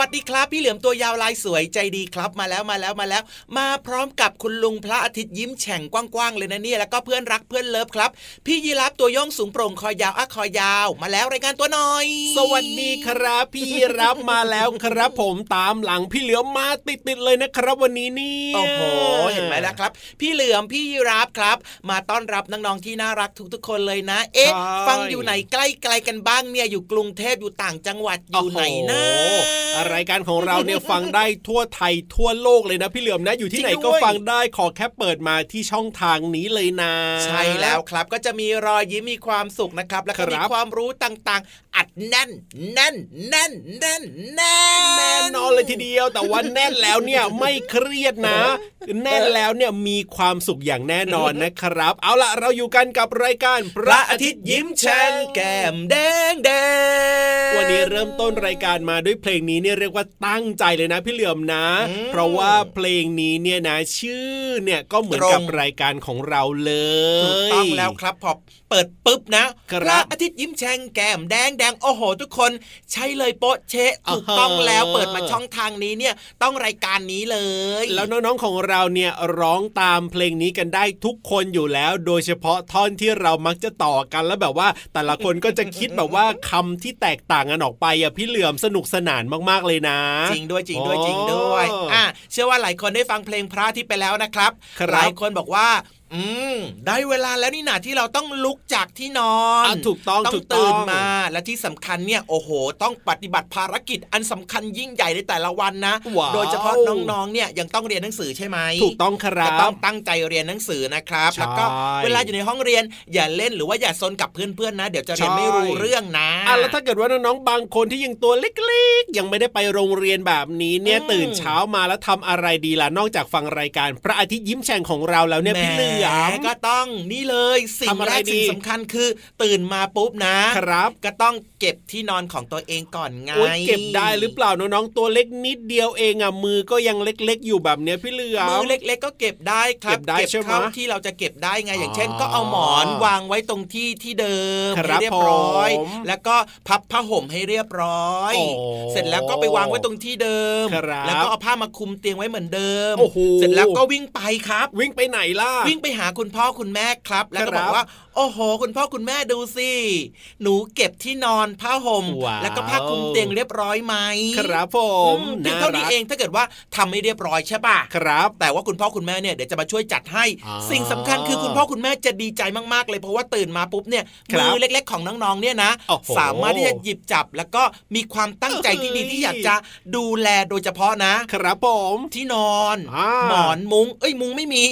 วัสดีครับ พี่เหลือมตัวยาวลายสวยใจดีครับมาแล้วมาแล้วมาแล้ว มาพร้อมกับคุณลุงพระอาทิตย์ยิ้มแฉ่งกว้างๆเลยนะเนี่ยแล้วก็เพื่อนรักเพื่อนเลิฟครับ พี่ยีรับตัวย่องสูงโปร่งคอยาวอะคอยาว มาแล้วรายการตัวหน่อย สวัสดีครับ พี่รับมาแล้วครับผมตามหลังพี่เหลือมมาติดๆเลยนะครับวันนี้นี่โอ้โหเห็นไหมล่ะครับ พี่เหลือมพี่ยีรับครับ มาต้อนรับน้องๆที่น่ารักทุกๆคนเลยนะ เอ๊ะ ฟังอยู่ไหนใกล้ๆกันบ้างเนี่ยอยู่กรุงเทพอยู่ต่างจังหวัดอยู่ไหนนะโอ้โหรายการของเราเนี่ยฟังได้ทั่วไทยทั่วโลกเลยนะพี่เหลือมนะอยู่ที่ไหนจริงด้ก็วยฟังได้ขอแค่เปิดมาที่ช่องทางนี้เลยนะ ใช่แล้วครับก็จะมีรอยยิ้มมีความสุขนะครับ แล้วก็มีครับความรู้ต่างๆ อัดแน่นแน่นแน่นแน่นแน่นแน่นอนเลยทีเดียว แต่ว่าแน่นแล้วเนี่ยไม่เครียดนะ แน่นแล้วเนี่ยมีความสุขอย่างแน่นอนนะครับ เอาล่ะเราอยู่กันกับรายการพพระอาทิตย์ยิ้มแฉ่งแก้มแดงแดงวันนี้เริ่มต้นรายการมาด้วยเพลงนี้เนี่ยเรียกว่าตั้งใจเลยนะพี่เหลือมนะ เพราะว่าเพลงนี้เนี่ยนะชื่อเนี่ยก็เหมือนกับรายการของเราเลยถูกต้องแล้วครับพอ เปิดปุ๊บนะครับพระอาทิตย์ยิ้มแฉ่งแก้มแดงแดงโอ้โห ทุกคน ใช่เลยโป๊ะเชะถูกต้องแล้วเปิดมาช่องทางนี้เนี่ยต้องรายการนี้เลย แล้วน้องๆของเราเนี่ยร้องตามเพลงนี้กันได้ทุกคนอยู่แล้ว โดยเฉพาะท่อนที่เรามักจะต่อกันแล้วแบบว่า แต่ละคนก็จะคิดแบบว่าคำที่แตกต่างกันออกไปอะพี่เหลือมสนุกสนานมากๆเลยนะ จริงด้วยจริงด้วยจริงด้วยอ๋ออ่อะเชื่อว่าหลายคนได้ฟังเพลงพระอาทิตย์ไปแล้วนะครับครับหลายคนบอกว่า อืมได้เวลาแล้วนี่นาที่เราต้องลุกจากที่นอนอะถูกต้องต้องถูกต้องตื่นมา และที่สำคัญเนี่ยโอ้โห ต้องปฏิบัติภารกิจอันสำคัญยิ่งใหญ่ในแต่ละวันนะว้าวโดยเฉพาะน้องๆเนี่ยยังต้องเรียนหนังสือใช่ไหมถูกต้องครัก็บต้องตั้งใจเรียนหนังสือนะครับใช่แล้วก็เวลาอยู่ในห้องเรียนอย่าเล่นหรือว่าอย่าซนกับเพื่อนๆนะ เดี๋ยวจะเรียนไม่รู้เรื่องนะอะแล้วถ้าเกิดว่าน้องๆบางคนที่ยังตัวเล็กๆ ยังไม่ได้ไปโรงเรียนแบบนี้เนี่ยอืมตื่นเช้ามาแล้วทำอะไรดีล่ะนอกจากฟังรายการพระอาทิตย์ยิ้มแฉ่งของเราแล้วเนี่ยแหมพี่เหลืลือมก็ต้องนี่เลยสิ่งทำอะไรแรกดีสิ่งสำคัญคือ ตื่นมาปุ๊บนะครับ ก็ต้องเก็บที่นอนของตัวเองก่อนไงโอ๊ยเก็บได้หรือเปล่าน้องๆตัวเล็กนิดเดียวเองอะมือก็ยังเล็กๆ อยู่แบบเนี้ยพี่เหลือมมือเล็ก ๆ ก็เก็บได้ครับเก็บได้ใช่ไหมเท่าที่เราจะเก็บได้ไงอย่างเช่นอ๋อก็เอาหมอนวางไว้ตรงที่ที่เดิมครัให้บเรียบร้อยผมแล้วก็พับผ้าห่มให้เรียบร้อยโอ้เสร็จแล้วก็ไปวางไว้ตรงที่เดิมครับแล้วก็เอาผ้ามาคลุมเตียงไว้เหมือนเดิมโอ้โหเสร็จแล้วก็วิ่งไปครับ วิ่งไปไหนล่ะวิ่งไปหาคุณพ่อคุณแม่ครับ แล้วก็ครับบอกว่า โอ้โห คุณพ่อคุณแม่ดูสิหนูเก็บที่นอนผ้าห่มว้าวแล้วก็ผ้าคลุมเตียงเรียบร้อยไหมครับผอืมมเพียงเท่านี้เองถ้าเกิดว่าทำไม่เรียบร้อยใช่ป่ะครับ แต่ว่าคุณพ่อคุณแม่เนี่ยเดี๋ยวจะมาช่วยจัดให้อ๋อสิ่งสำคัญคือคุณพ่อคุณแม่จะดีใจมากๆ เลยเพราะว่าตื่นมาปุ๊บเนี่ยครับมือเล็ก ๆ ของน้องๆเนี่ยนะโอ้โหสามารถที่จะหยิบจับแล้วก็มีความตั้งใจที่ดีเอ้ยที่อยากจะดูแลโดยเฉพาะนะ ครับผมที่นอนอ่าหมอนมุ้งเอ้ยมุ้งไม่มี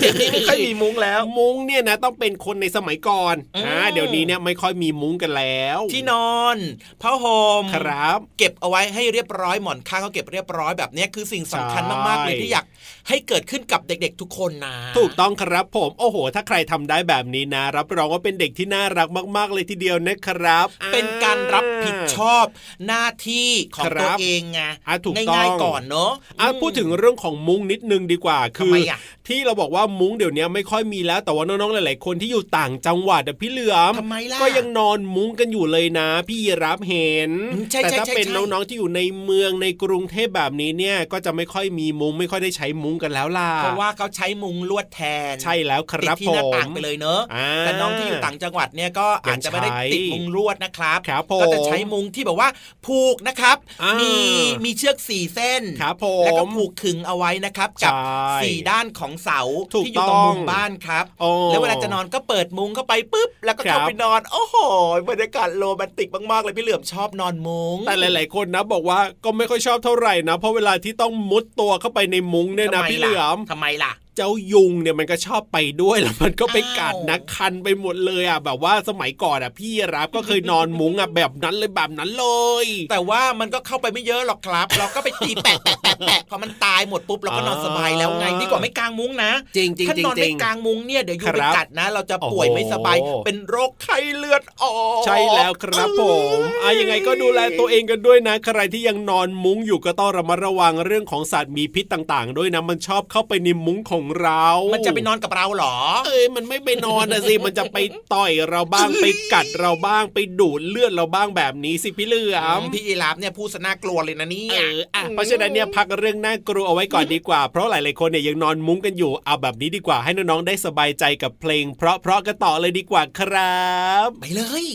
เดี๋ยวนี้ไม่ค่อยมีมุ้งแล้ว มุ้งเนี่ยนะต้องเป็นคนในสมัยก่อนอืมอ่าเดี๋ยวนี้เนี่ยไม่ค่อยมีมุ้งกันแล้ว ที่นอนผ้าห่มครับ เก็บเอาไว้ให้เรียบร้อยหมอนข้างก็เก็บเรียบร้อยแบบเนี้ยคือสิ่งสำคัญใช่มากๆเลยที่อยากให้เกิดขึ้นกับเด็กๆ ทุกคนนะ ถูกต้องครับผมโอ้โห ถ้าใครทำได้แบบนี้นะ รับรองว่าเป็นเด็กที่น่ารักมาก ๆ เลยทีเดียวนะครับอ่เป็นการรับผิดชอบหน้าที่ของครับตัวเองไงอะถูกต้องง่ายๆก่อนเนอะอะอืมพูดถึงเรื่องของมุ้งนิดนึงดีกว่าคืทำไมอะที่เราบอกว่ามุ้งเดี๋ยวนี้ไม่ค่อยมีแล้วแต่ว่าน้องๆหลาย ๆ คนที่อยู่ต่างจังหวัดอะพี่เหลือมทำไมล่ะก็ยังนอนมุ้งกันอยู่เลยนะ พี่ยีรับเห็นอืมใช่แต่ใช่ถ้าใช่เป็นใช่น้องๆที่อยู่ในเมืองในกรุงเทพแบบนี้เนี่ยก็จะไม่ค่อยมีมุ้งไม่ค่อยได้ใช้มุ้งกันแล้วล่ะเพราะว่าเขาใช้มุงลวดแทน ใช่แล้วคติดรับที่ผหน้ามต่างไปเลยเนอะอ่าแต่น้องที่อยู่ต่างจังหวัดเนี่ยก็อาจจะไม่ได้ยังใช้ติดมุงลวดนะครับครับผมก็จะใช้มุงที่แบบว่าผูกนะครับอ่ามีมีมีเชือกสี่เส้นครับผมแล้วก็ผูกขึงเอาไว้นะครับกับใช่สี่ด้านของเสาถูกที่อยู่ตรงมุมต้องบ้านครับโอ้แล้วเวลาจะนอนก็เปิดมุ้งเข้าไปปุ๊บ แล้วก็ครัเข้าบไปนอน โอ้โหบรรยากาศโรแมนติกมากๆเลยพี่เหลือมชอบนอนมุ้งแต่หลาย ๆ คนนะบอกว่าก็ไม่ค่อยชอบเท่าไหร่นะ เพราะเวลาที่ต้องมุดตัวเข้าไปในมุ้งเนี่ยนะทำไมพี่เหลือมทำไมล่ะเจ้ายุงเนี่ยมันก็ชอบไปด้วยแล้วมันก็ไปกัดอ้าวนะคันไปหมดเลยอะแบบว่าสมัยก่อนอะพี่รับก็เคยนอนมุ้งอะแบบนั้นเลยแบบนั้นเลย แต่ว่ามันก็เข้าไปไม่เยอะหรอกครับ เราก็ไปตีแปะแปะแปะแปะพอมันตายหมดปุ๊บเราก็นอนสบายแล้วไงอ่าดีกว่าไม่กางมุ้งนะจริงจริงถ้าจรินงอนจริไม่งกางมุ้งเนี่ยเดี๋ยวยุงคไปรับกัดนะ เราจะป่วยโอ้โหไม่สบายเป็นโรคไข้เลือดออกใช่แล้วครับผมอะยังไงก็ดูแลตัวเองกันด้วยนะ ใครที่ยังนอนมุ้งอยู่ก็ต้องระมัดระวังเรื่องของสัตว์มีพิษต่าง ๆ ด้วยนะมันชอบเข้าไปในมุ้งของเรา มันจะไปนอนกับเราเหรอ เอ้ยมันไม่ไปนอนนะสิ มันจะไปต่อยเราบ้างไปกัดเราบ้างไปดูดเลือดเราบ้างแบบนี้สิพี่เหลือมพี่ยีราฟเนี่ยพูดซะน่ากลัวเลยนะเนี่เอยออะเพราะฉะนั้นเนี่ยพักเรื่องน่ากลัวเอาไว้ก่อนดีกว่า เพราะหลายๆคนเนี่ยยังนอนมุ้งกันอยู่เอาแบบนี้ดีกว่าให้น้องๆได้สบายใจกับเพลง เพราะเพราะๆกันต่อเลยดีกว่าครับ ไปเลย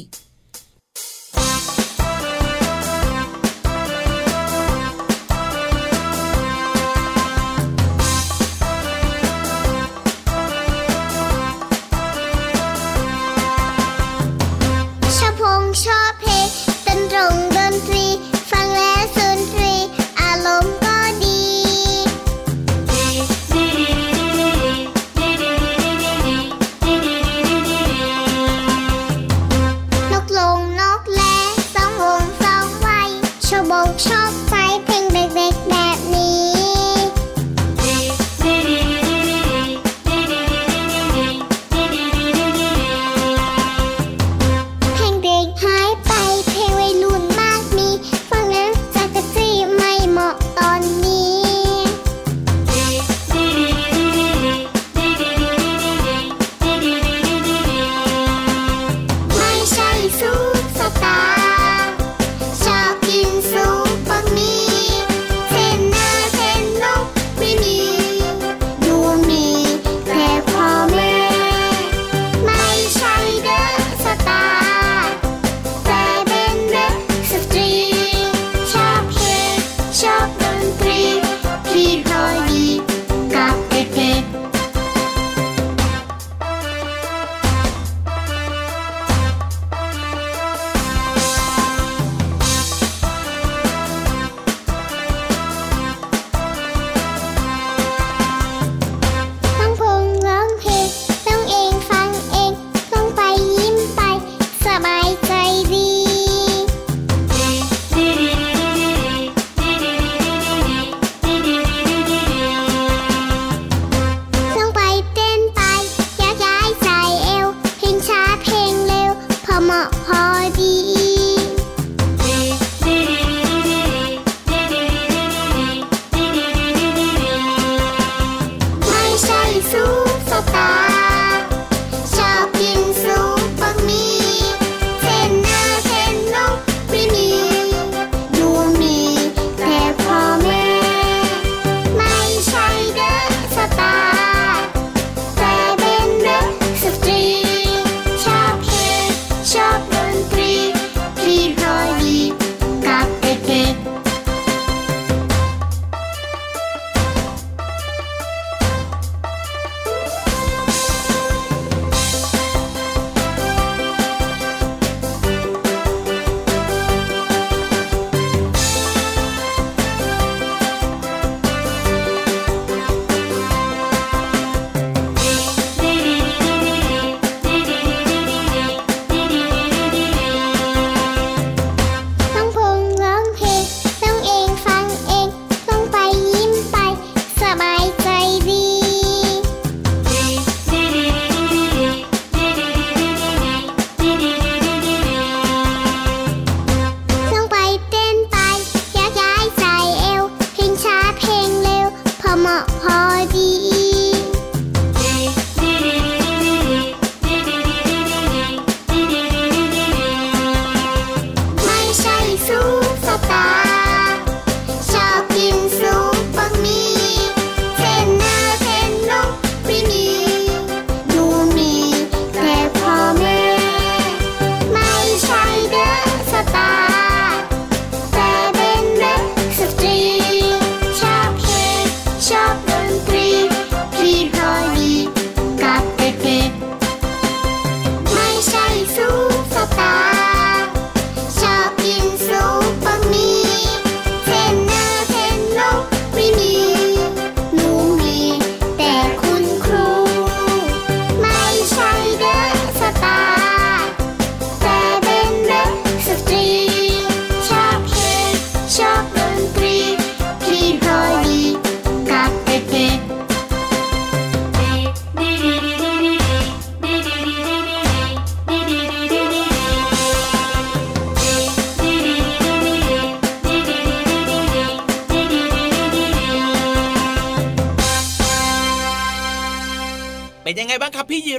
เหม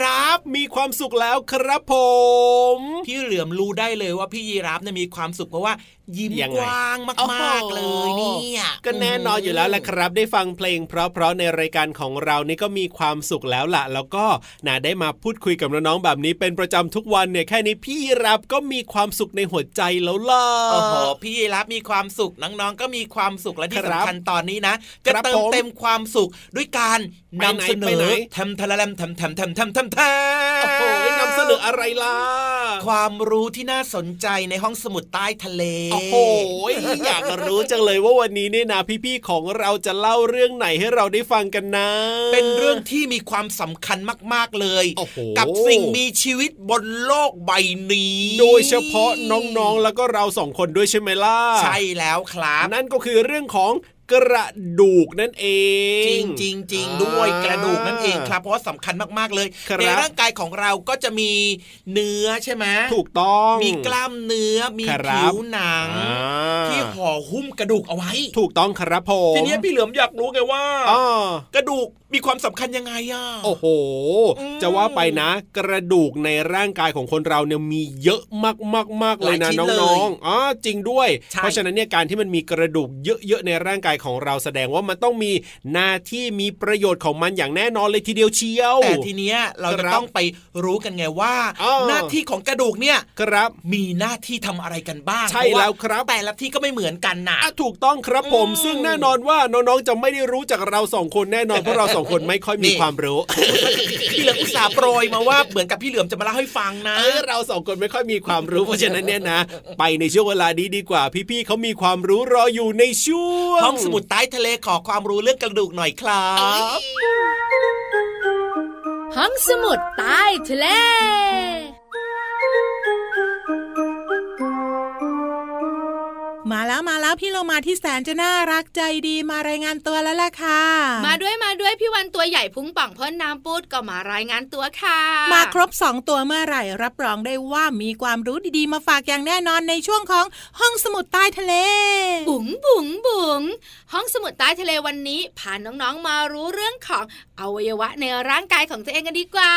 บ้าง ครับพี่ยีราฟมีความสุขแล้วครับผม พี่เหลือมรู้ได้เลยว่าพี่ยีราฟเนี่ยมีความสุขเพราะว่ายิ้มยังกไงว้างโอ้โหมากๆเลยเนี่ยก็แน่นอนอยู่แล้วแหละครับ ได้ฟังเพลง เพราะๆในรายการของเรานี่ก็มีความสุขแล้วล่ะ แล้วก็น่าได้มาพูดคุยกับน้องๆแบบนี้เป็นประจำทุกวันเนี่ยแค่นี้พี่รับก็มีความสุขในหัวใจแล้วล่ะโอ้โหพี่ยีราฟมีความสุขน้องๆก็มีความสุขและที่ครับสำคัญตอนนี้นะครัก็บเติมผมเต็มความสุขด้วยการไปนำไหนเสนไปไหนอทำทะละแลมทำทำทำทำทำทำโอ้โหนำเสนออะไรล่ะ ความรู้ที่น่าสนใจในห้องสมุดใต้ทะเล โอ้โห อยากรู้จังเลยว่าวันนี้เนี่ยนะพี่ๆของเราจะเล่าเรื่องไหนให้เราได้ฟังกันนะ เป็นเรื่องที่มีความสำคัญมากๆเลยโอ้โหกับสิ่งมีชีวิตบนโลกใบนี้ โดยเฉพาะน้องๆแล้วก็เราสองคนด้วยใช่ไหมล่ะ ใช่แล้วครับ นั่นก็คือเรื่องของ กระดูกนั่นเอง จริงจริงจริงด้วยกระดูกนั่นเองครับ เพราะว่าสำคัญมากๆเลยครับในร่างกายของเราก็จะมีเนื้อใช่ไหมถูกต้องมีกล้ามเนื้อมีครับผิวหนังอ่าที่ห่อหุ้มกระดูกเอาไว้ ถูกต้องครับผมทีเนี้ยพี่เหลือมอยากรู้ไงว่าอ่ากระดูกมีความสำคัญยังไงอะ โอ้โหอืมจะว่าไปนะ กระดูกในร่างกายของคนเราเนี่ยมีเยอะมากๆๆเลยนะหลายชิ้นน้องๆอ๋อจริงด้วยใช่เพราะฉะนั้นเนี่ยการที่มันมีกระดูกเยอะๆในร่างกายของเราแสดงว่ามันต้องมีหน้าที่มีประโยชน์ของมันอย่างแน่นอนเลยทีเดียวเชียว แต่ทีเนี้ยเราจะครับต้องไปรู้กันไงว่าอ่า หน้าที่ของกระดูกเนี่ยครับมีหน้าที่ทำอะไรกันบ้าง ใช่เพาะาแล้วครับ แต่ละที่ก็ไม่เหมือนกันนะอะถูกต้องครับผมอืมซึ่งแน่นอนว่าน้องๆจะไม่ได้รู้จากเราสองคนแน่นอนเพราะเราสองคนไม่ค่อยมีนี่ความรู้พี่เหลือมอุตส่าห์โปรยมาว่าเหมือนกับพี่เหลือมจะมาเล่าให้ฟังนะเออเราสองคนไม่ค่อยมีความรู้เพราะฉะนั้นเนี่ยนะ ไปในช่วงเวลานี้ดีกว่า พี่ๆเขามีความรู้รออยู่ในช่วงห้องสมุดใต้ทะเลขอความรู้เรื่องกระดูกหน่อยครับห้องสมุดใต้ทะเล มาแล้วมาแล้วพี่เรามาที่แสนจะน่ารักใจดีมารายงานตัวแล้วล่ะค่ะ มาด้วยมาด้วยพี่วันตัวใหญ่พุงป่องพ่นน้ำปูดก็มารายงานตัวค่ะ มาครบสองตัวเมื่อไหร่ รับรองได้ว่ามีความรู้ดีๆ มาฝากอย่างแน่นอนในช่วงของห้องสมุดใต้ทะเล บุ๋งบุ๋งบุ๋งห้องสมุดใต้ทะเลวันนี้พาน้องๆมารู้เรื่องของอวัยวะในร่างกายของตัวเองกันดีกว่า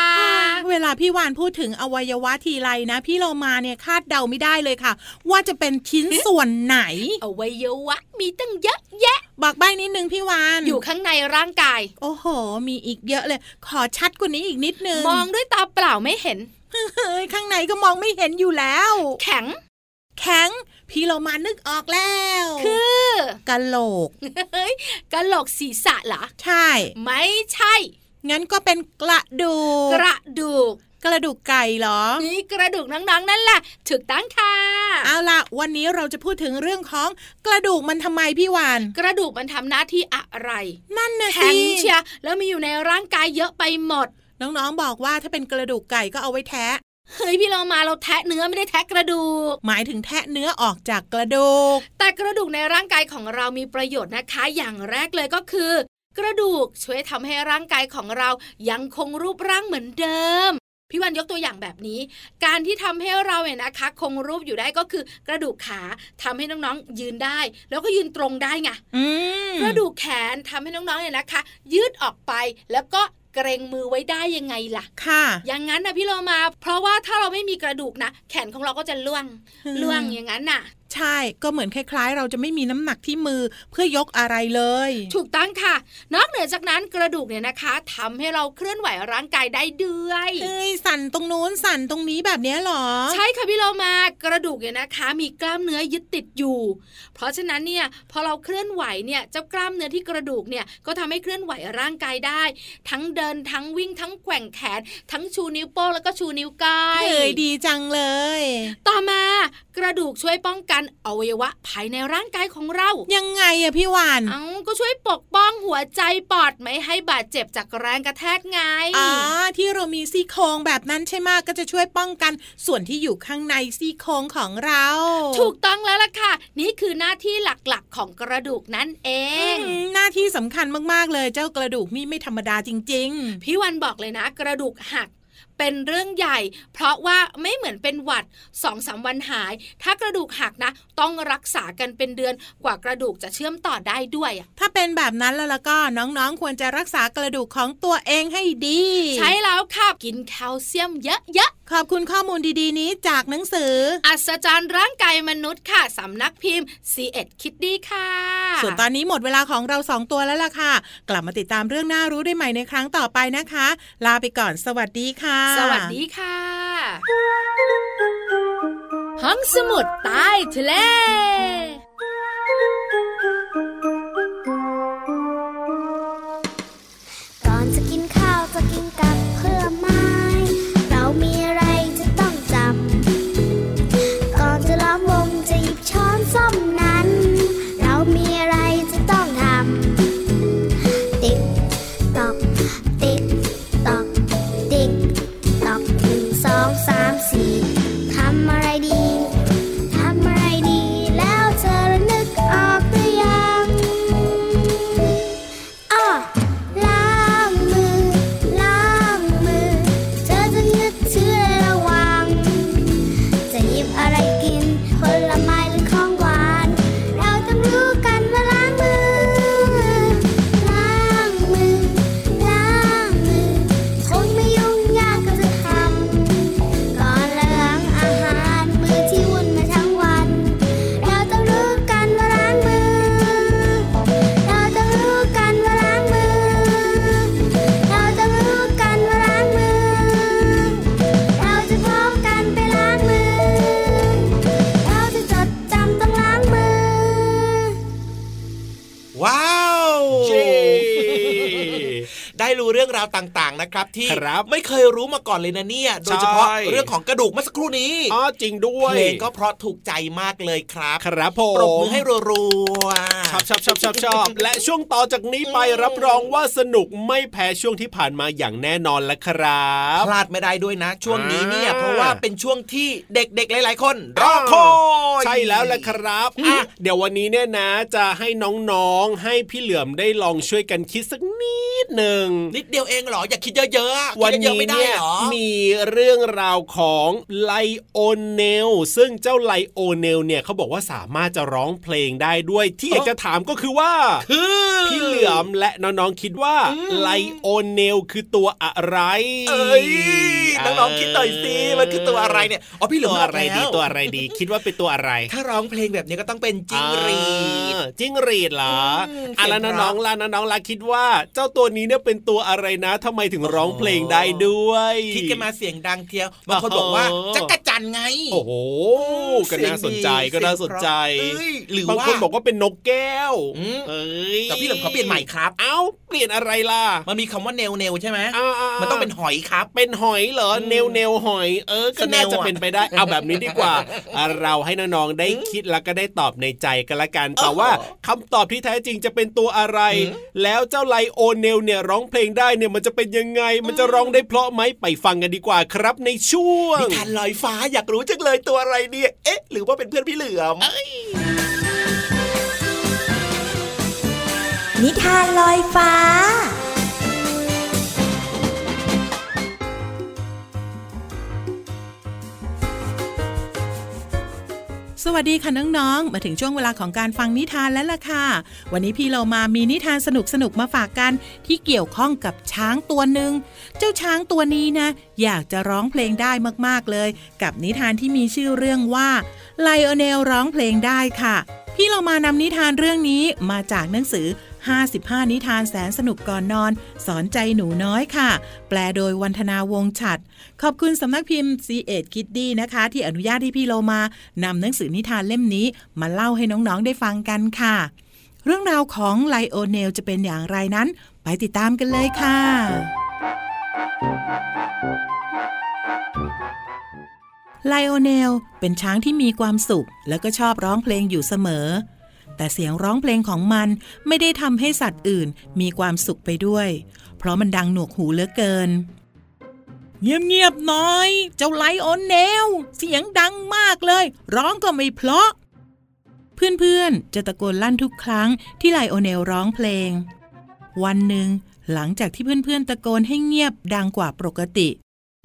เวลาพี่วานพูดถึงอวัยวะทีไรนะ พี่เรามาเนี่ยคาดเดาไม่ได้เลยค่ะ ว่าจะเป็นชิ้นส่วนไหนอวัยวะ มีตั้งเยอะแยะ บอกใบนิดนึงพี่วาน อยู่ข้างในร่างกาย โอ้โห มีอีกเยอะเลย ขอชัดกว่านี้อีกนิดนึง มองด้วยตาเปล่าไม่เห็นเฮ้ยข้างในก็มองไม่เห็นอยู่แล้ว แข็ง แข็ง พี่เรามานึกออกแล้ว คือกะโหลกเฮ้ยกะโหลกศีรษะเหรอ ใช่ ไม่ใช่ งั้นก็เป็นกระดูก กระดูก กระดูกไก่เหรอ นี่กระดูกน้องๆนั่นแหละถูกตั้งค่ะ เอาล่ะ วันนี้เราจะพูดถึงเรื่องของกระดูกมันทำไมพี่วาน กระดูกมันทำหน้าที่อะไร นั่นนะแข็สิงเชียร์แล้วมีอยู่ในร่างกายเยอะไปหมด น้องๆบอกว่าถ้าเป็นกระดูกไก่ก็เอาไว้แทะเฮ้ยพี่เรามาเราแทะเนื้อไม่ได้แทะกระดูก หมายถึงแทะเนื้อออกจากกระดูก แต่กระดูกในร่างกายของเรามีประโยชน์นะคะ อย่างแรกเลยก็คือ กระดูกช่วยทำให้ร่างกายของเรายังคงรูปร่างเหมือนเดิม พี่วันยกตัวอย่างแบบนี้ การที่ทำให้เราเนี่ยนะคะ คงรูปอยู่ได้ก็คือกระดูกขาทำให้น้องๆยืนได้ แล้วก็ยืนตรงได้ไงอืมกระดูกแขนทำให้น้องๆเนี่ยนะคะ ยืดออกไปแล้วก็เกรงมือไว้ได้ยังไงล่ะ ค่ะ อย่างนั้นนะพี่โลมา เพราะว่าถ้าเราไม่มีกระดูกนะ แขนของเราก็จะล่วงอืมล่วงอย่างนั้นน่ะ ใช่ก็เหมือนคล้าย ๆ เราจะไม่มีน้ำหนักที่มือเพื่อยกอะไรเลย ถูกต้องค่ะ นอกเหนือจากนั้นกระดูกเนี่ยนะคะทำให้เราเคลื่อนไหวร่างกายได้ด้วยเอ้ยสั่นตรงนู้นสั่นตรงนี้แบบเนี้ยเหรอ ใช่ค่ะพี่เรามากระดูกเนี่ยนะคะ มีกล้ามเนื้อยึดติดอยู่ เพราะฉะนั้นเนี่ยพอเราเคลื่อนไหวเนี่ยเจ้ากล้ามเนื้อที่กระดูกเนี่ยก็ทำให้เคลื่อนไหวร่างกายได้ ทั้งเดินทั้งวิ่งทั้งแกว่งแขน ทั้งชูนิ้วโป้งแล้วก็ชูนิ้วก้อยเอ้ยดีจังเลย ต่อมากระดูกช่วยป้องกันอวัยวะภายในร่างกายของเรา ยังไงอะพี่วานเอาก็ช่วยปกป้องหัวใจปอดไม่ให้บาดเจ็บจากแรงกระแทกไงอ๋อที่เรามีซี่โครงแบบนั้นใช่ไหมะก็จะช่วยป้องกันส่วนที่อยู่ข้างในซี่โครงของเรา ถูกต้องแล้วล่ะค่ะ นี่คือหน้าที่หลักๆของกระดูกนั่นเออืงมหน้าที่สำคัญมากๆเลยเจ้ากระดูกนี่ไม่ธรรมดาจริงพี่วันบอกเลยนะ กระดูกหัก เป็นเรื่องใหญ่ เพราะว่าไม่เหมือนเป็นหวัดสองสามวันหาย ถ้ากระดูกหักนะ ต้องรักษากันเป็นเดือนกว่ากระดูกจะเชื่อมต่อได้ด้วยอะๆถ้าเป็นแบบนั้นแล้วล่ะก็น้องๆควรจะรักษากระดูกของตัวเองให้ดี ใช้แล้วค่ะกินแคลเซียมเยอะขอบคุณข้อมูลดีๆนี้จากหนังสือๆอัศจรรย์ร่างกายมนุษย์ค่ะสำนักพิมพ์ c ีเอ็ดคิดดีค่ะ ส่วนตอนนี้หมดเวลาของเราสองตัวแล้วล่ะค่ะ กลับมาติดตามเรื่องน่ารู้ได้ใหม่ในครั้งต่อไปนะคะ ลาไปก่อนสวัสดีค่ะสวัสดีค่ะ ห้องสมุดใต้ทะเลาวต่างๆนะครับที่ครับไม่เคยรู้มาก่อนเลยนะเนี่ยโดยเฉพาะใช่เรื่องของกระดูกเมื่อสักครู่นี้อ๋อจริงด้วยเพลงก็เพราะถูกใจมากเลยครับ ครับผมปรบมือให้รัวๆชอบชอบชอบชอบชอบและช่วงต่อจากนี้ไปรับรองว่าสนุกไม่แพ้ช่วงที่ผ่านมาอย่างแน่นอนละครับพลาดไม่ได้ด้วยนะ ช่วงนี้เนี่ยอ่าเพราะว่าเป็นช่วงที่เด็กๆหลาย ๆ คนรอคอยใช่แล้วแหละครับอะเดี๋ยววันนี้เนี่ยนะจะให้น้องๆให้พี่เหลือมได้ลองช่วยกันคิดสักนิดหนึ่งนิดเดียวเองเหรอ อย่าคิดเยอะๆอะวันคิดเยอะนี้ๆไม่ได้เนี่ยเหรอมีเรื่องราวของไลโอเนลซึ่งเจ้าไลโอเนลเนี่ยเขาบอกว่าสามารถจะร้องเพลงได้ด้วย ที่อยากจะถามก็คือว่าคือพี่เหลือมและน้องๆคิดว่าไลโอเนลคือตัวอะไรเอ้ยน้องๆคิดหน่อยสิมันคือตัวอะไรเนี่ยอ๋อพี่เหลืตัอวมอะไรดีแล้วตัวอะไรดี คิดว่าเป็นตัวอะไร ถ้าร้องเพลงแบบนี้ก็ต้องเป็นจิ้งหรีดอ่าจิ้งหรีดเหรออืมอะแล้วเสียงเพราะน้องๆล่ะน้องๆล่ะคิดว่า เจ้าตัวนี้เนี่ยเป็นตัวอะไรนะทำไมถึงร้องเพลงได้ด้วยคิดกันมาเสียงดังเทียวบางคนบอกว่าอ๋อจักรจันทร์ไง โอ้โหก็น่าสนใจเสียงดีก็น่าสนใจเสียงเพราะเอ้ยหรือางว่าคนบอกว่าเป็นนกแก้วอืมเอ้ยแต่พี่เหลิมเขาเปลี่ยนใหม่ครับ เอ้าเปลี่ยนอะไรล่ะ มันมีคำว่าเนวเนวใช่ไหมอ่าๆๆมันต้องเป็นหอยครับ เป็นหอยเหรออืมเนวเนวหอยเออก็น่าสเนลจะอะเป็นไปได้เอาแบบนี้ดีกว่าอะเราให้น้องๆได้คิดแล้วก็ได้ตอบในใจกันละกันแต่ว่าคำตอบที่แท้จริงจะเป็นตัวอะไร แล้วเจ้าไลโอเนลเนี่ยร้องเพลงได้เนี่ยมันจะเป็นยังไง มันจะร้องได้เพราะไหมไปฟังกันดีกว่าครับในช่วงนิทานลอยฟ้าอยากรู้จังเลยตัวอะไรเนี่ยเอ๊ะ หรือว่าเป็นเพื่อนพี่เหลือมนิทานลอยฟ้า สวัสดีค่ะน้องๆ มาถึงช่วงเวลาของการฟังนิทานแล้วล่ะค่ะ วันนี้พี่เรามามีนิทานสนุกๆ มาฝากกันที่เกี่ยวข้องกับช้างตัวหนึ่ง เจ้าช้างตัวนี้นะ อยากจะร้องเพลงได้มากๆเลย กับนิทานที่มีชื่อเรื่องว่าไลโอเนลร้องเพลงได้ค่ะ พี่เรามานำนิทานเรื่องนี้มาจากหนังสือ 55 นิทานแสนสนุกก่อนนอน สอนใจหนูน้อยค่ะ แปลโดยวันธนาวงศ์ฉัด ขอบคุณสำนักพิมพ์ c ีเอ็ดคิดดีนะคะ ที่อนุญาตให้พี่โลมานำหนังสือนิทานเล่มนี้ มาเล่าให้น้องๆได้ฟังกันค่ะ เรื่องราวของไลโอเนลจะเป็นอย่างไรนั้น ไปติดตามกันเลยค่ะ ไลโอเนลเป็นช้างที่มีความสุข แล้วก็ชอบร้องเพลงอยู่เสมอ แต่เสียงร้องเพลงของมันไม่ได้ทำให้สัตว์อื่นมีความสุขไปด้วย เพราะมันดังหนวกหูเหลือเกิน เงียบๆหน่อย เจ้าไลโอนเนลเสียงดังมากเลย ร้องก็ไม่เพราะ เพื่อนๆ จะตะโกนลั่นทุกครั้งที่ไลโอเนลร้องเพลง วันหนึ่งหลังจากที่เพื่อนๆ ตะโกนให้เงียบดังกว่าปกติ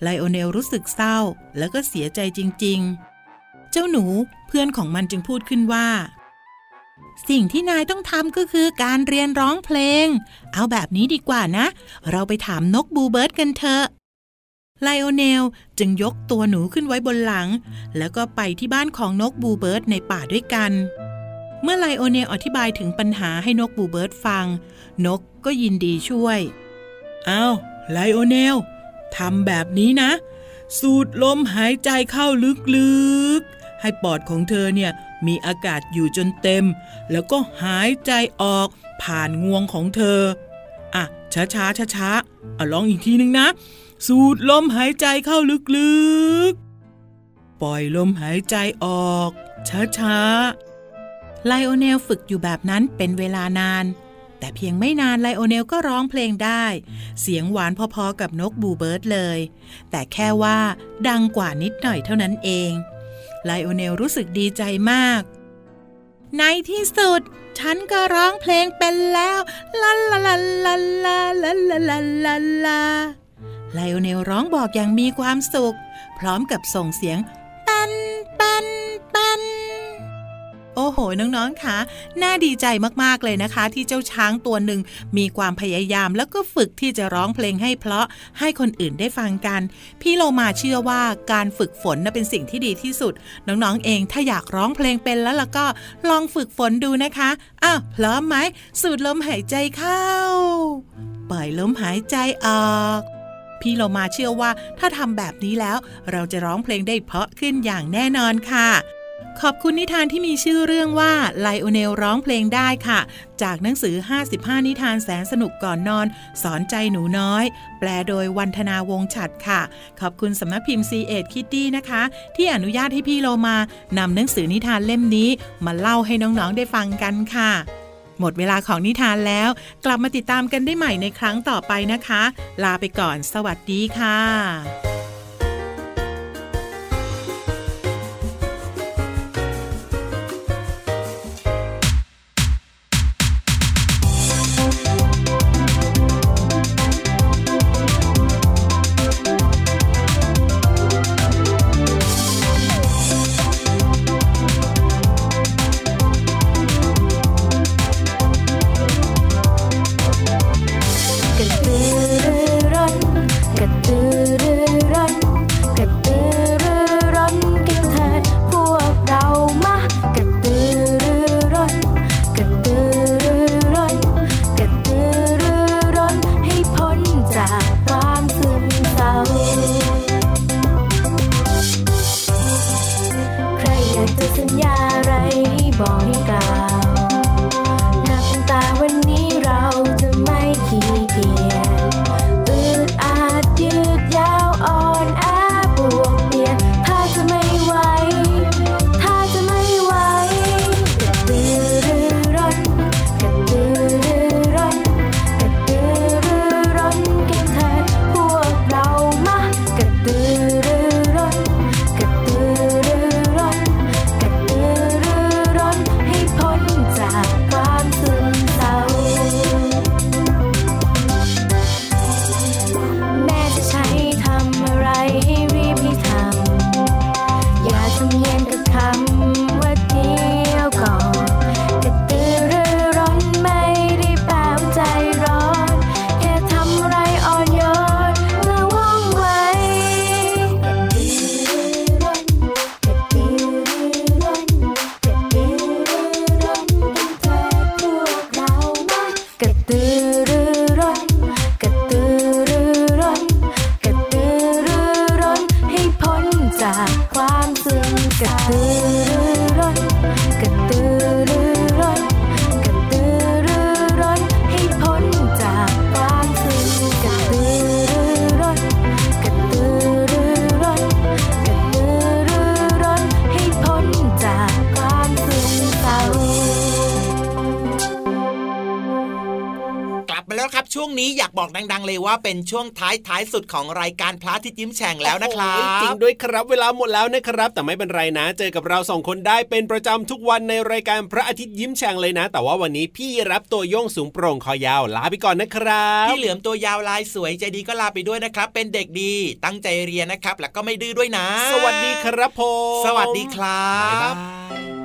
ไลโอเนลรู้สึกเศร้าแล้วก็เสียใจจริงๆ เจ้าหนูเพื่อนของมันจึงพูดขึ้นว่า สิ่งที่นายต้องทำก็คือการเรียนร้องเพลง เอาแบบนี้ดีกว่านะ เราไปถามนก bluebird กันเถอะไลโอเนลจึงยกตัวหนูขึ้นไว้บนหลัง แล้วก็ไปที่บ้านของนก bluebird ในป่าด้วยกัน เมื่อไลโอเนลอธิบายถึงปัญหาให้นก bluebird ฟัง นกก็ยินดีช่วย เอาไลโอเนลทำแบบนี้นะ สูดลมหายใจเข้าลึกๆ ให้ปอดของเธอเนี่ย มีอากาศอยู่จนเต็ม แล้วก็หายใจออกผ่านงวงของเธอ อะ ช้าช้าช้าช้าๆเอาลองอีกทีนึงนะ สูดลมหายใจเข้าลึกๆ ปล่อยลมหายใจออก ช้าช้าๆไลโอเนลฝึกอยู่แบบนั้นเป็นเวลานาน แต่เพียงไม่นานไลโอเนลก็ร้องเพลงได้ เสียงหวานพอๆกับนกบูเบิร์ดเลย แต่แค่ว่าดังกว่านิดหน่อยเท่านั้นเอง ไลโอเนลรู้สึกดีใจมาก ในที่สุด ฉันก็ร้องเพลงเป็นแล้วลาลาลาลาลาลาลาลาลาลาไลโอเนลร้องบอกอย่างมีความสุข พร้อมกับส่งเสียงปันปันปัน โอ้โห น้องๆคะน่าดีใจมากๆเลยนะคะ ที่เจ้าช้างตัวหนึ่งมีความพยายามแล้วก็ฝึกที่จะร้องเพลงให้เพราะให้คนอื่นได้ฟังกัน พี่โลมาเชื่อว่าการฝึกฝนนะเป็นสิ่งที่ดีที่สุด น้องๆเองถ้าอยากร้องเพลงเป็นแล้วล่ะก็ลองฝึกฝนดูนะคะอ้าวพร้อมไหมสูดลมหายใจเข้า ปล่อยลมหายใจออกพี่โลมาเชื่อว่าถ้าทำแบบนี้แล้ว เราจะร้องเพลงได้เพราะขึ้นอย่างแน่นอนค่ะ ขอบคุณนิทานที่มีชื่อเรื่องว่าไลโอเนลร้องเพลงได้ค่ะ จากหนังสือ 55 นิทานแสนสนุกก่อนนอน สอนใจหนูน้อย แปลโดยวันธนาวงฉัดค่ะ ขอบคุณสำนักพิมพ์ c ีเอ็ดคิตตี้นะคะ ที่อนุญาตให้พี่โลมานำหนังสือนิทานเล่มนี้ มาเล่าให้น้องๆได้ฟังกันค่ะ หมดเวลาของนิทานแล้ว กลับมาติดตามกันได้ใหม่ในครั้งต่อไปนะคะ ลาไปก่อน สวัสดีค่ะ นี้อยากบอกดัง ๆ เลยว่าเป็นช่วงท้ายท้ายสุดของรายการพระอาทิตย์ยิ้มแฉ่งแล้วนะครัโอ้โหจริบงด้วยครับเวลาหมดแล้วนะครับ แต่ไม่เป็นไรนะ เจอกับเราสองคนได้เป็นประจำทุกวันในรายการพระอาทิตย์ยิ้มแฉ่งเลยนะ แต่ว่าวันนี้พี่รับตัวโยงสูงโปร่งคอยาวลาไปก่อนนะครับพี่เหลือมตัวยาวลายสวยใจดีก็ลาไปด้วยนะครับ เป็นเด็กดีตั้งใจเรียนนะครับ แล้วก็ไม่ดื้อด้วยนะ สวัสดีครับผมสวัสดีครับบ๊ายบาย